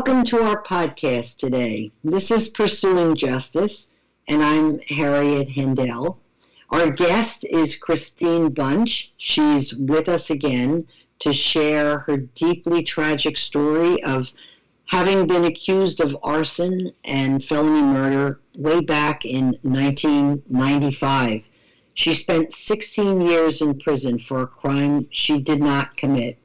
Welcome to our podcast today. This is Pursuing Justice, and I'm Harriet Hendel. Our guest is Kristine Bunch. She's with us again to share her deeply tragic story of having been accused of arson and felony murder way back in 1995. She spent 16 years in prison for a crime she did not commit.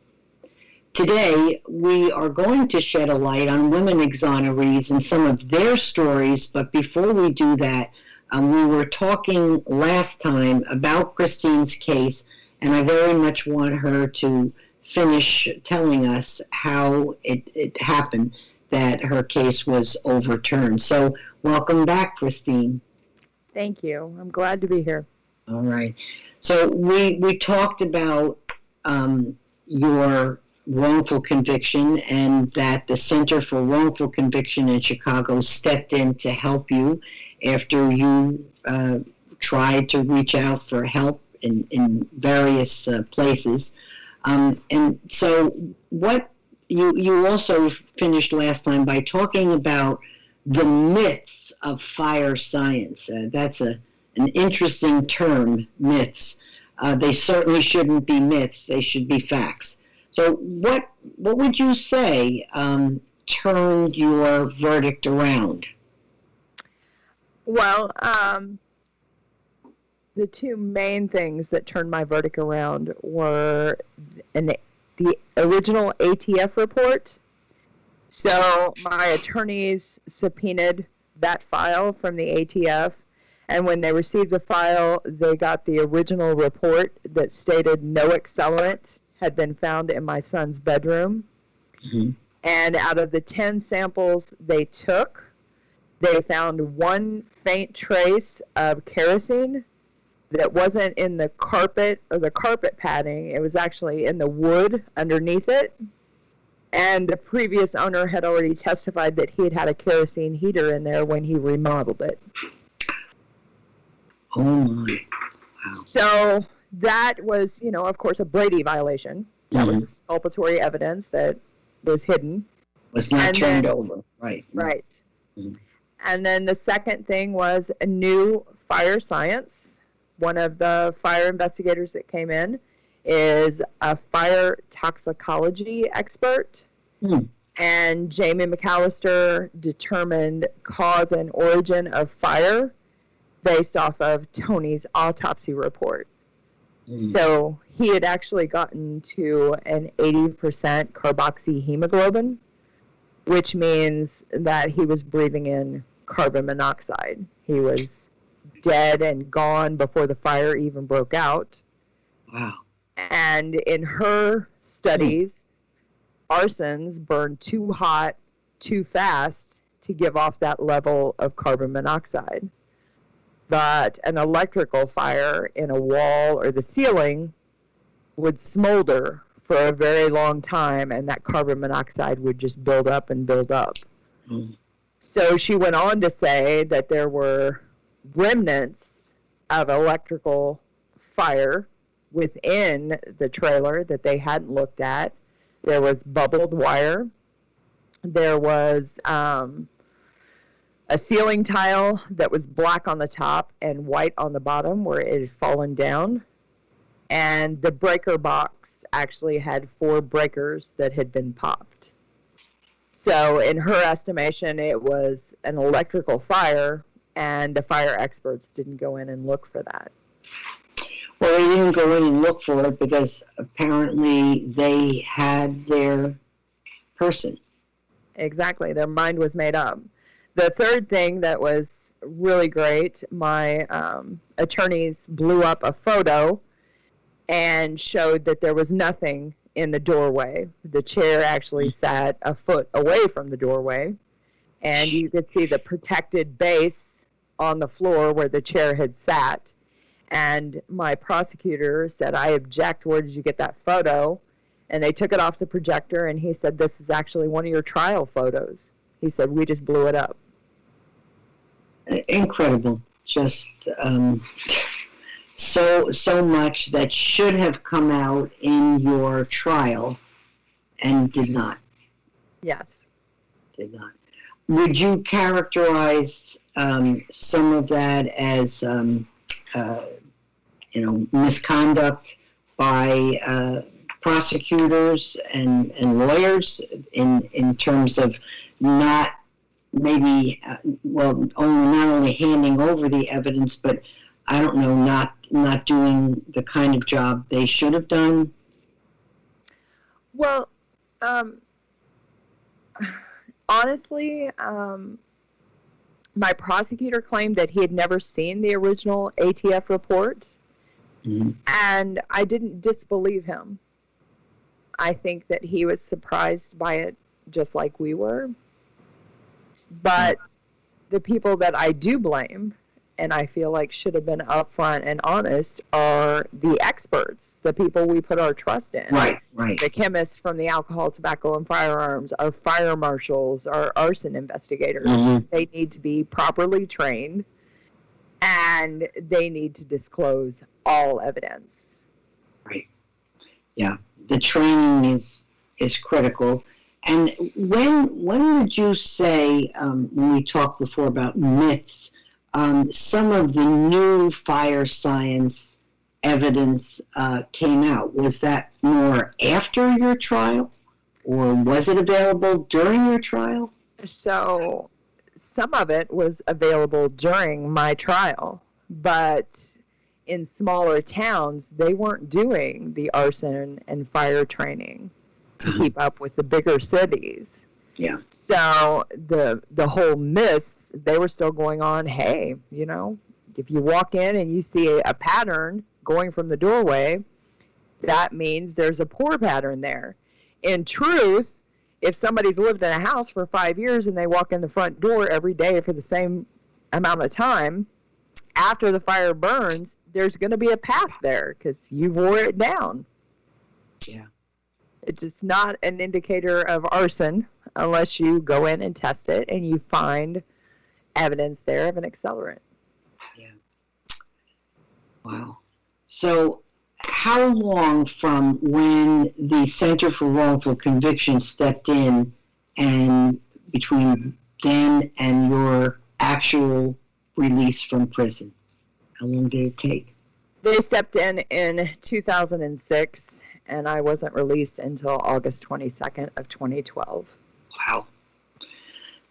Today, we are going to shed a light on women exonerees and some of their stories, but before we do that, um, we were talking last time about Kristine's case, and I very much want her to finish telling us how it, it happened that her case was overturned. So, welcome back, Kristine. Thank you. I'm glad to be here. All right. So, we, we talked about um, your wrongful conviction and that the Center for Wrongful Conviction in Chicago stepped in to help you after you uh, tried to reach out for help in, in various uh, places. Um, and so, what you, you also finished last time by talking about the myths of fire science. Uh, that's a, an interesting term, myths. Uh, they certainly shouldn't be myths, they should be facts. So, what what would you say um, turned your verdict around? Well, um, the two main things that turned my verdict around were an, the original ATF report. So my attorneys subpoenaed that file from the ATF, and when they received the file, they got the original report that stated no accelerant had been found in my son's bedroom. Mm-hmm. And out of the 10 samples they took, they found one faint trace of kerosene that wasn't in the carpet or the carpet padding. It was actually in the wood underneath it. And the previous owner had already testified that he had had a kerosene heater in there when he remodeled it. Oh my. Wow. So that was, you know, of course, a Brady violation. That mm-hmm. was exculpatory evidence that was hidden. Was not and turned then, over. Right. Right. Mm-hmm. And then the second thing was a new fire science. One of the fire investigators that came in is a fire toxicology expert. Mm. And Jamie McAllister determined cause and origin of fire based off of Tony's autopsy report. Mm. So he had actually gotten to an 80% carboxyhemoglobin, which means that he was breathing in carbon monoxide. He was dead and gone before the fire even broke out. Wow. And in her studies, mm. arsons burn too hot, too fast to give off that level of carbon monoxide that an electrical fire in a wall or the ceiling would smolder for a very long time and that carbon monoxide would just build up and build up. Mm. So she went on to say that there were remnants of electrical fire within the trailer that they hadn't looked at. There was bubbled wire. There was um, a ceiling tile that was black on the top and white on the bottom where it had fallen down. And the breaker box actually had four breakers that had been popped. So, in her estimation, it was an electrical fire, and the fire experts didn't go in and look for that. Well, they didn't go in and look for it because apparently they had their person. Exactly. Their mind was made up the third thing that was really great, my um, attorneys blew up a photo and showed that there was nothing in the doorway. The chair actually sat a foot away from the doorway, and you could see the protected base on the floor where the chair had sat. And my prosecutor said, I object. Where did you get that photo? And they took it off the projector, and he said, This is actually one of your trial photos. He said, We just blew it up incredible. Just um, so so much that should have come out in your trial and did not. Yes. did not. Would you characterize um, some of that as, um, uh, you know, misconduct by uh, prosecutors and, and lawyers in in terms of not maybe uh, well only not only handing over the evidence, but I don't know, not not doing the kind of job they should have done. Well, um, honestly, um, my prosecutor claimed that he had never seen the original ATF report, mm-hmm. and I didn't disbelieve him. I think that he was surprised by it just like we were. But the people that I do blame and I feel like should have been upfront and honest are the experts, the people we put our trust in. Right, right. The chemists from the alcohol, tobacco, and firearms, our fire marshals, our arson investigators. Mm-hmm. They need to be properly trained and they need to disclose all evidence. Right. Yeah. The training is is critical. And when when would you say um, when we talked before about myths? um, some of the new fire science evidence uh, came out. Was that more after your trial, or was it available during your trial? So, some of it was available during my trial, but in smaller towns, they weren't doing the arson and fire training to keep up with the bigger cities. Yeah. So the the whole myths they were still going on. Hey, you know, if you walk in and you see a, a pattern going from the doorway, that means there's a poor pattern there. In truth, if somebody's lived in a house for five years and they walk in the front door every day for the same amount of time, after the fire burns, there's going to be a path there because you wore it down. Yeah. It's just not an indicator of arson unless you go in and test it and you find evidence there of an accelerant. Yeah. Wow. So, how long from when the Center for Wrongful Conviction stepped in and between then and your actual release from prison? How long did it take? They stepped in in 2006, and I wasn't released until August 22nd of 2012 wow.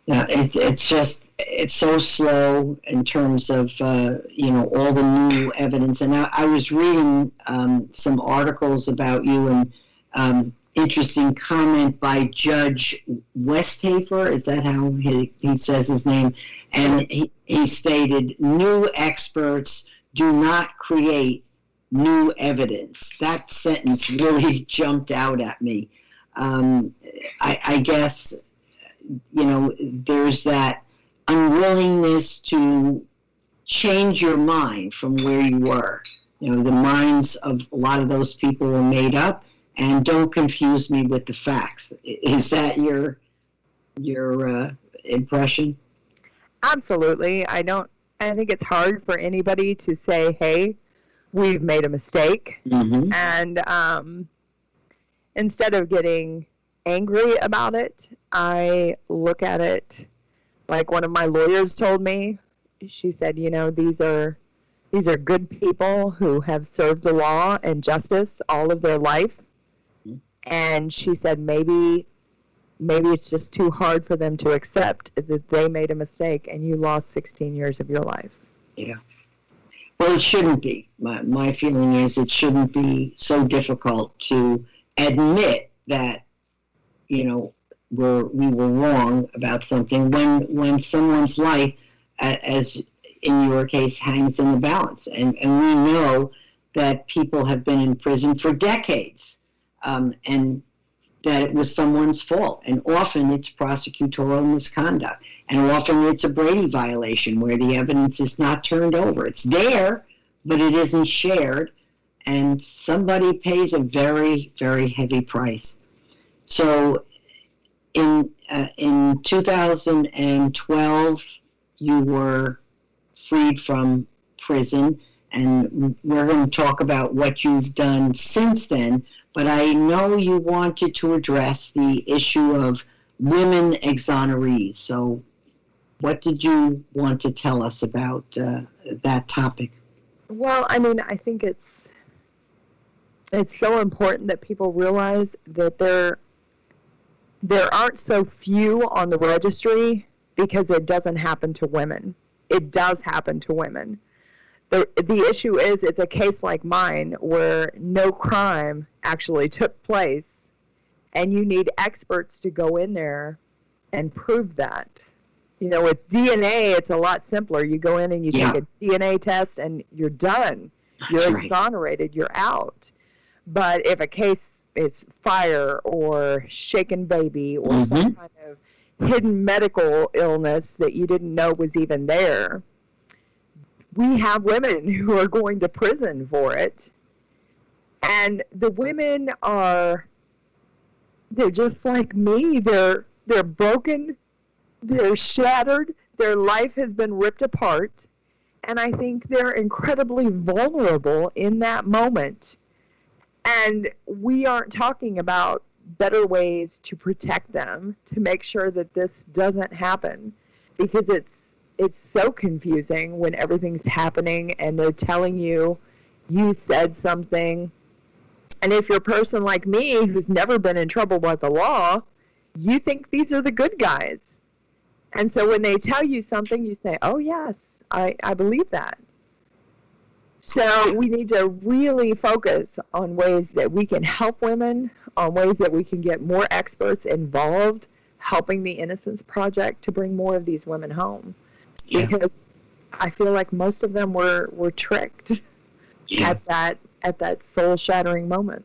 Yeah, it, it's just it's so slow in terms of uh, you know all the new evidence. And I, I was reading um, some articles about you and um, interesting comment by Judge Westhafer. Is that how he, he says his name? And he, he stated, "New experts do not create new evidence." That sentence really jumped out at me um, I, I guess, you know, there's that unwillingness to change your mind from where you were. You know, the minds of a lot of those people were made up, and don't confuse me with the facts. Is that your your uh, impression? Absolutely. I don't. I think it's hard for anybody to say, "Hey, we've made a mistake," mm-hmm. and um, instead of getting angry about it, I look at it like one of my lawyers told me. She said, you know, these are these are good people who have served the law and justice all of their life. And she said maybe maybe it's just too hard for them to accept that they made a mistake and you lost 16 years of your life. Yeah. Well, it shouldn't be. My, my feeling is it shouldn't be so difficult to admit that you know we're, we were wrong about something when when someone's life as in your case hangs in the balance. And, and we know that people have been in prison for decades um, and that it was someone's fault. And often it's prosecutorial misconduct and often it's a brady violation where the evidence is not turned over it's there but it isn't shared and somebody pays a very, very heavy price. So in, uh, in 2012, you were freed from prison, and we're going to talk about what you've done since then. But I know you wanted to address the issue of women exonerees. So, what did you want to tell us about uh, that topic? Well, I mean, I think it's it's so important that people realize that there there aren't so few on the registry because it doesn't happen to women. It does happen to women. The, the issue is it's a case like mine where no crime actually took place and you need experts to go in there and prove that. You know, with DNA, it's a lot simpler. You go in and you yeah. take a DNA test and you're done. You're right. exonerated. You're out. But if a case is fire or shaken baby or mm-hmm. some kind of hidden medical illness that you didn't know was even there, we have women who are going to prison for it. And the women are they're just like me. They're they're broken, they're shattered, their life has been ripped apart, and I think they're incredibly vulnerable in that moment. And we aren't talking about better ways to protect them to make sure that this doesn't happen because it's it's so confusing when everything's happening and they're telling you you said something and if you're a person like me who's never been in trouble by the law, you think these are the good guys. And so when they tell you something, you say, oh, yes, I, I believe that. So we need to really focus on ways that we can help women, on ways that we can get more experts involved, helping the Innocence Project to bring more of these women home. Yeah. Because I feel like most of them were, were tricked yeah. at that at that soul shattering moment.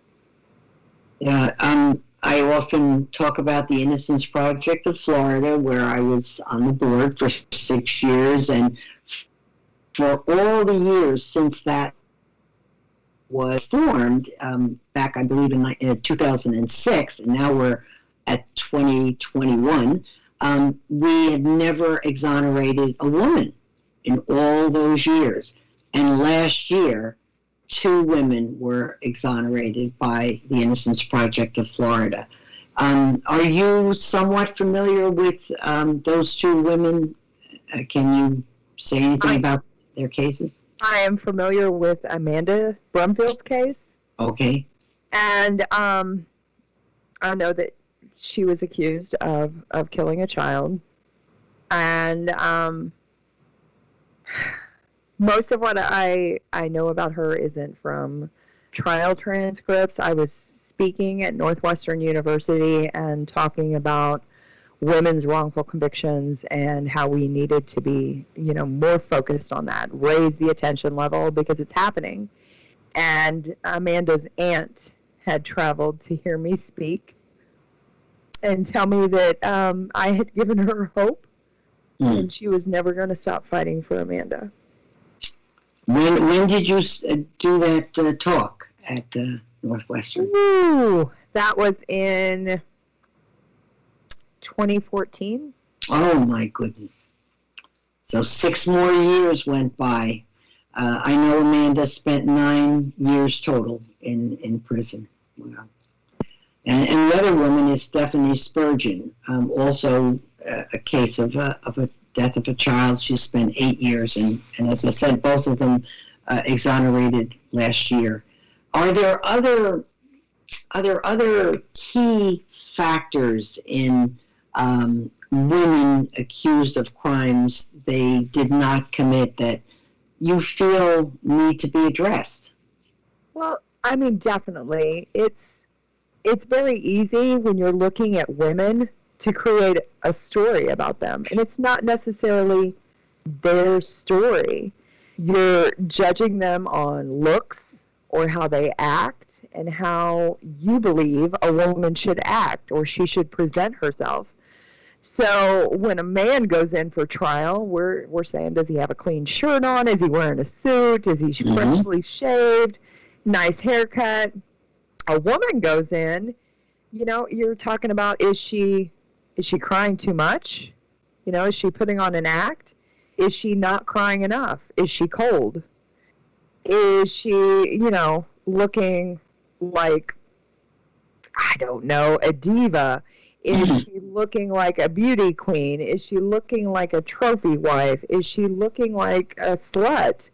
Yeah, um, I often talk about the Innocence Project of Florida, where I was on the board for six years, and for all the years since that was formed, um, back I believe in, in 2006, and now we're at 2021, um, we had never exonerated a woman in all those years. And last year, two women were exonerated by the Innocence Project of Florida. Um, are you somewhat familiar with um, those two women? Uh, can you say anything I, about their cases? I am familiar with Amanda Brumfield's case. Okay. And um, I know that she was accused of, of killing a child. And um, most of what I I know about her isn't from trial transcripts. I was speaking at Northwestern University and talking about women's wrongful convictions and how we needed to be, you know, more focused on that, raise the attention level because it's happening. And Amanda's aunt had traveled to hear me speak and tell me that um, I had given her hope mm. and she was never going to stop fighting for Amanda. When when did you uh, do that uh, talk at uh, Northwestern? Ooh, that was in 2014. Oh my goodness! So six more years went by. Uh, I know Amanda spent nine years total in in prison. Wow. And, and the other woman is Stephanie Spurgeon, um, also a, a case of a, of a death of a child. She spent eight years, and, and as I said, both of them uh, exonerated last year. Are there other are there other key factors in um, women accused of crimes they did not commit that you feel need to be addressed? Well, I mean, definitely. It's it's very easy when you're looking at women to create a story about them. And it's not necessarily their story. You're judging them on looks or how they act and how you believe a woman should act or she should present herself. So when a man goes in for trial, we're we're saying, does he have a clean shirt on? Is he wearing a suit? Is he mm-hmm. freshly shaved? Nice haircut? A woman goes in, you know, you're talking about is she is she crying too much? You know, is she putting on an act? Is she not crying enough? Is she cold? Is she, you know, looking like, I don't know, a diva? Is hmm. she looking like a beauty queen? Is she looking like a trophy wife? Is she looking like a slut?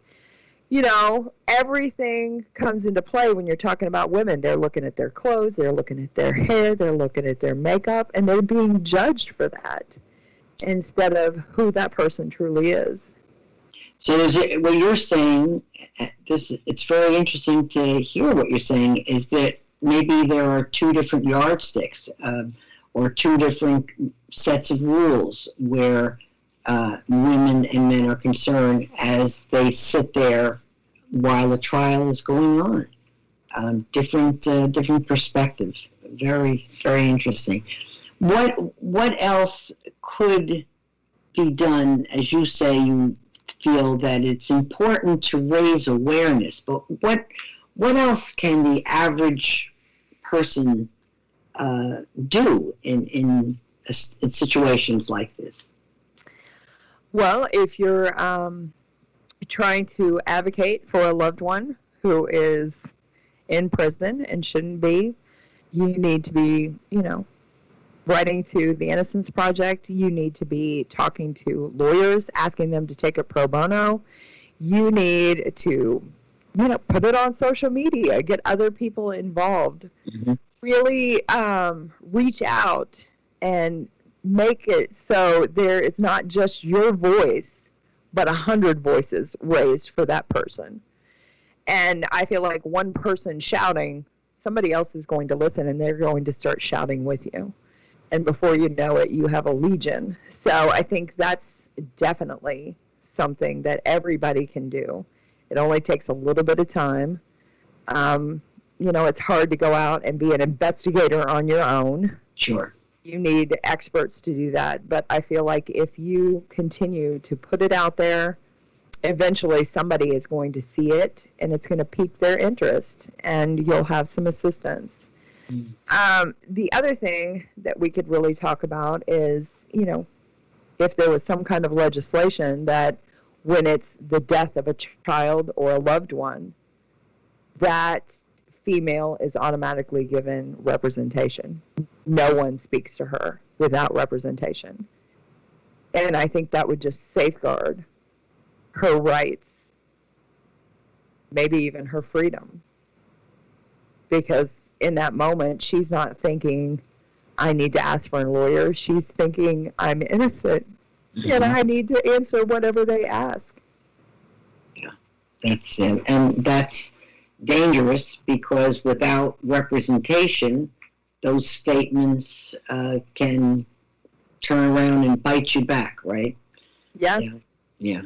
You know, everything comes into play when you're talking about women. They're looking at their clothes, they're looking at their hair, they're looking at their makeup, and they're being judged for that instead of who that person truly is. So is it, what you're saying, this it's very interesting to hear what you're saying, is that maybe there are two different yardsticks. Um, or two different sets of rules where uh, women and men are concerned as they sit there while the trial is going on. Um, different uh, different perspective. Very very interesting. What what else could be done? As you say, you feel that it's important to raise awareness. But what what else can the average person uh, do in, in, in situations like this? Well, if you're um, trying to advocate for a loved one who is in prison and shouldn't be, you need to be, you know, writing to the Innocence Project. You need to be talking to lawyers, asking them to take it pro bono. You need to, you know, put it on social media, get other people involved. Mm-hmm really um, reach out and make it so there is not just your voice, but a hundred voices raised for that person. And I feel like one person shouting, somebody else is going to listen and they're going to start shouting with you. And before you know it, you have a legion. So I think that's definitely something that everybody can do. It only takes a little bit of time. Um, you know, it's hard to go out and be an investigator on your own. Sure. You need experts to do that. But I feel like if you continue to put it out there, eventually somebody is going to see it and it's going to pique their interest and you'll have some assistance. Mm. Um, the other thing that we could really talk about is, you know, if there was some kind of legislation that when it's the death of a child or a loved one, that female is automatically given representation. No one speaks to her without representation. And I think that would just safeguard her rights, maybe even her freedom. Because in that moment, she's not thinking, I need to ask for a lawyer. She's thinking, I'm innocent mm-hmm. and I need to answer whatever they ask. Yeah, that's it. And that's dangerous because without representation, those statements uh, can turn around and bite you back, right? Yes. Yeah.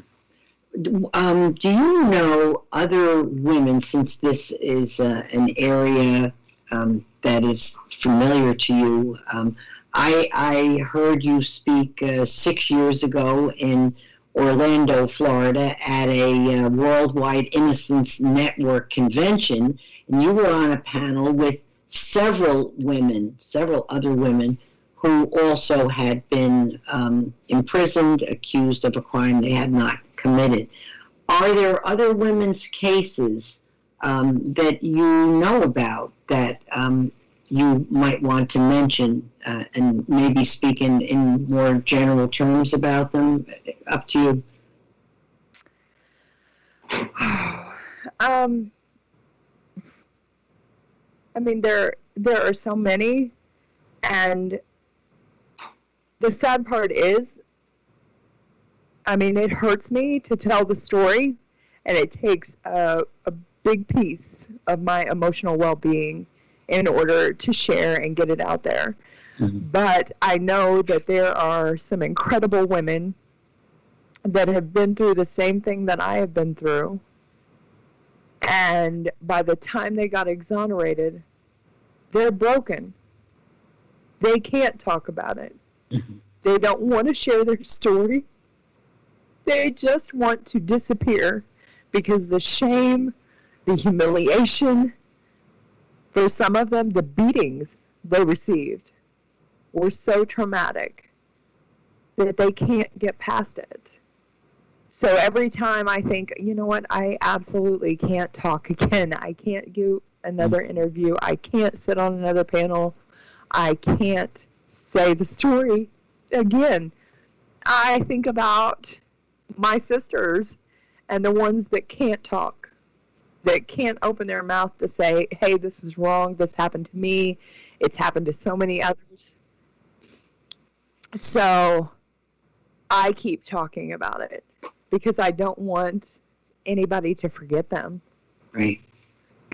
yeah. Um, do you know other women, since this is uh, an area um, that is familiar to you? Um, I, I heard you speak uh, six years ago in Orlando, Florida, at a uh, Worldwide Innocence Network convention, and you were on a panel with several women, several other women, who also had been um, imprisoned, accused of a crime they had not committed. Are there other women's cases um, that you know about that um, you might want to mention uh, and maybe speak in, in more general terms about them? Up to you. um, I mean, there there are so many, and the sad part is, I mean, it hurts me to tell the story, and it takes a, a big piece of my emotional well being in order to share and get it out there. Mm-hmm. But I know that there are some incredible women that have been through the same thing that I have been through. And by the time they got exonerated, they're broken. They can't talk about it. Mm-hmm. They don't want to share their story. They just want to disappear because the shame, the humiliation, for some of them, the beatings they received were so traumatic that they can't get past it. So every time I think, you know what, I absolutely can't talk again. I can't do another mm. interview. I can't sit on another panel. I can't say the story again. I think about my sisters and the ones that can't talk, that can't open their mouth to say, hey, this was wrong, this happened to me, it's happened to so many others. So I keep talking about it because I don't want anybody to forget them. Right.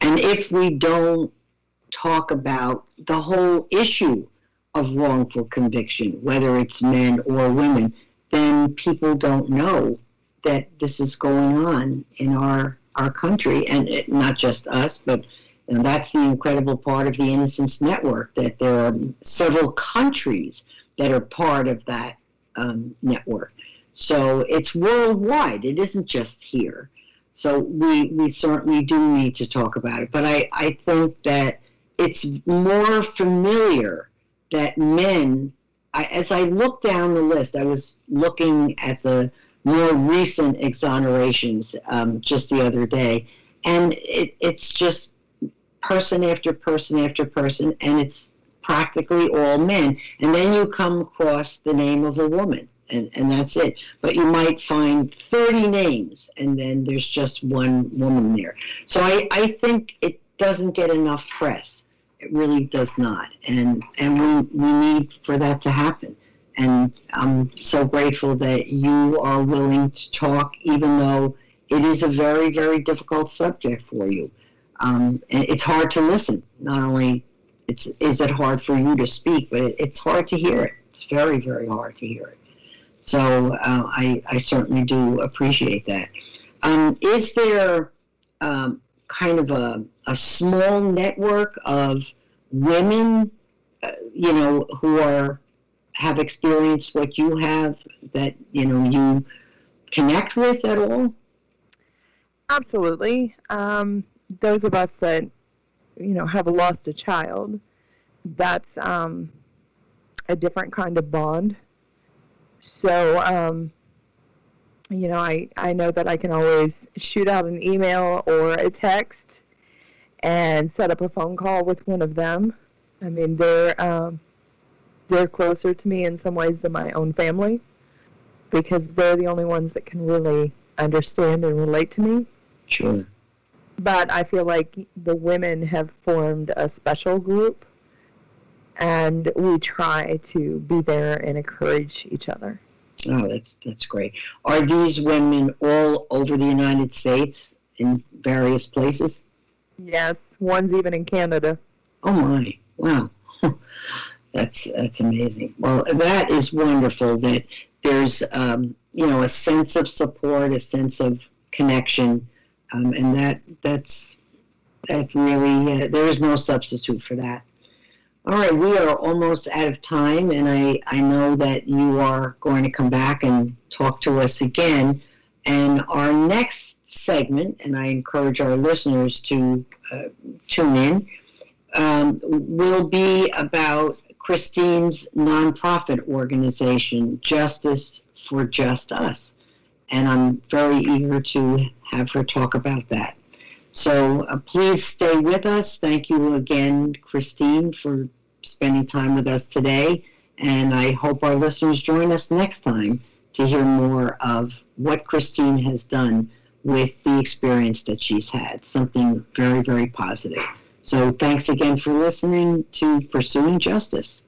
And if we don't talk about the whole issue of wrongful conviction, whether it's men or women, then people don't know that this is going on in our our country, and it, not just us, but know, that's the incredible part of the Innocence Network that there are several countries that are part of that um, network. So it's worldwide. It isn't just here. So we, we certainly do need to talk about it. But I, I think that it's more familiar that men, I, as I look down the list, I was looking at the more recent exonerations um, just the other day, and it, it's just person after person after person, and it's practically all men. And then you come across the name of a woman, and, and that's it. But you might find 30 names, and then there's just one woman there. So I, I think it doesn't get enough press. It really does not. And, and we, we need for that to happen. And I'm so grateful that you are willing to talk, even though it is a very, very difficult subject for you. Um, and it's hard to listen. Not only it's is it hard for you to speak, but it, it's hard to hear it. It's very, very hard to hear it. So uh, I, I certainly do appreciate that. Um, is there um, kind of a, a small network of women, uh, you know, who are have experienced what you have that you know you connect with at all? Absolutely. Um, those of us that you know have lost a child, that's um, a different kind of bond. So, um, you know, I, I know that I can always shoot out an email or a text and set up a phone call with one of them. I mean, they're um, they're closer to me in some ways than my own family because they're the only ones that can really understand and relate to me. Sure. But I feel like the women have formed a special group and we try to be there and encourage each other. Oh, that's that's great. Are these women all over the United States in various places? Yes, one's even in Canada. Oh my! Wow. That's that's amazing. Well, that is wonderful. That there's um, you know a sense of support, a sense of connection, um, and that that's that really uh, there is no substitute for that. All right, we are almost out of time, and I I know that you are going to come back and talk to us again. And our next segment, and I encourage our listeners to uh, tune in, um, will be about Kristine's nonprofit organization, Justice for Just Us. And I'm very eager to have her talk about that. So uh, please stay with us. Thank you again, Kristine, for spending time with us today. And I hope our listeners join us next time to hear more of what Kristine has done with the experience that she's had, something very, very positive. So thanks again for listening to Pursuing Justice.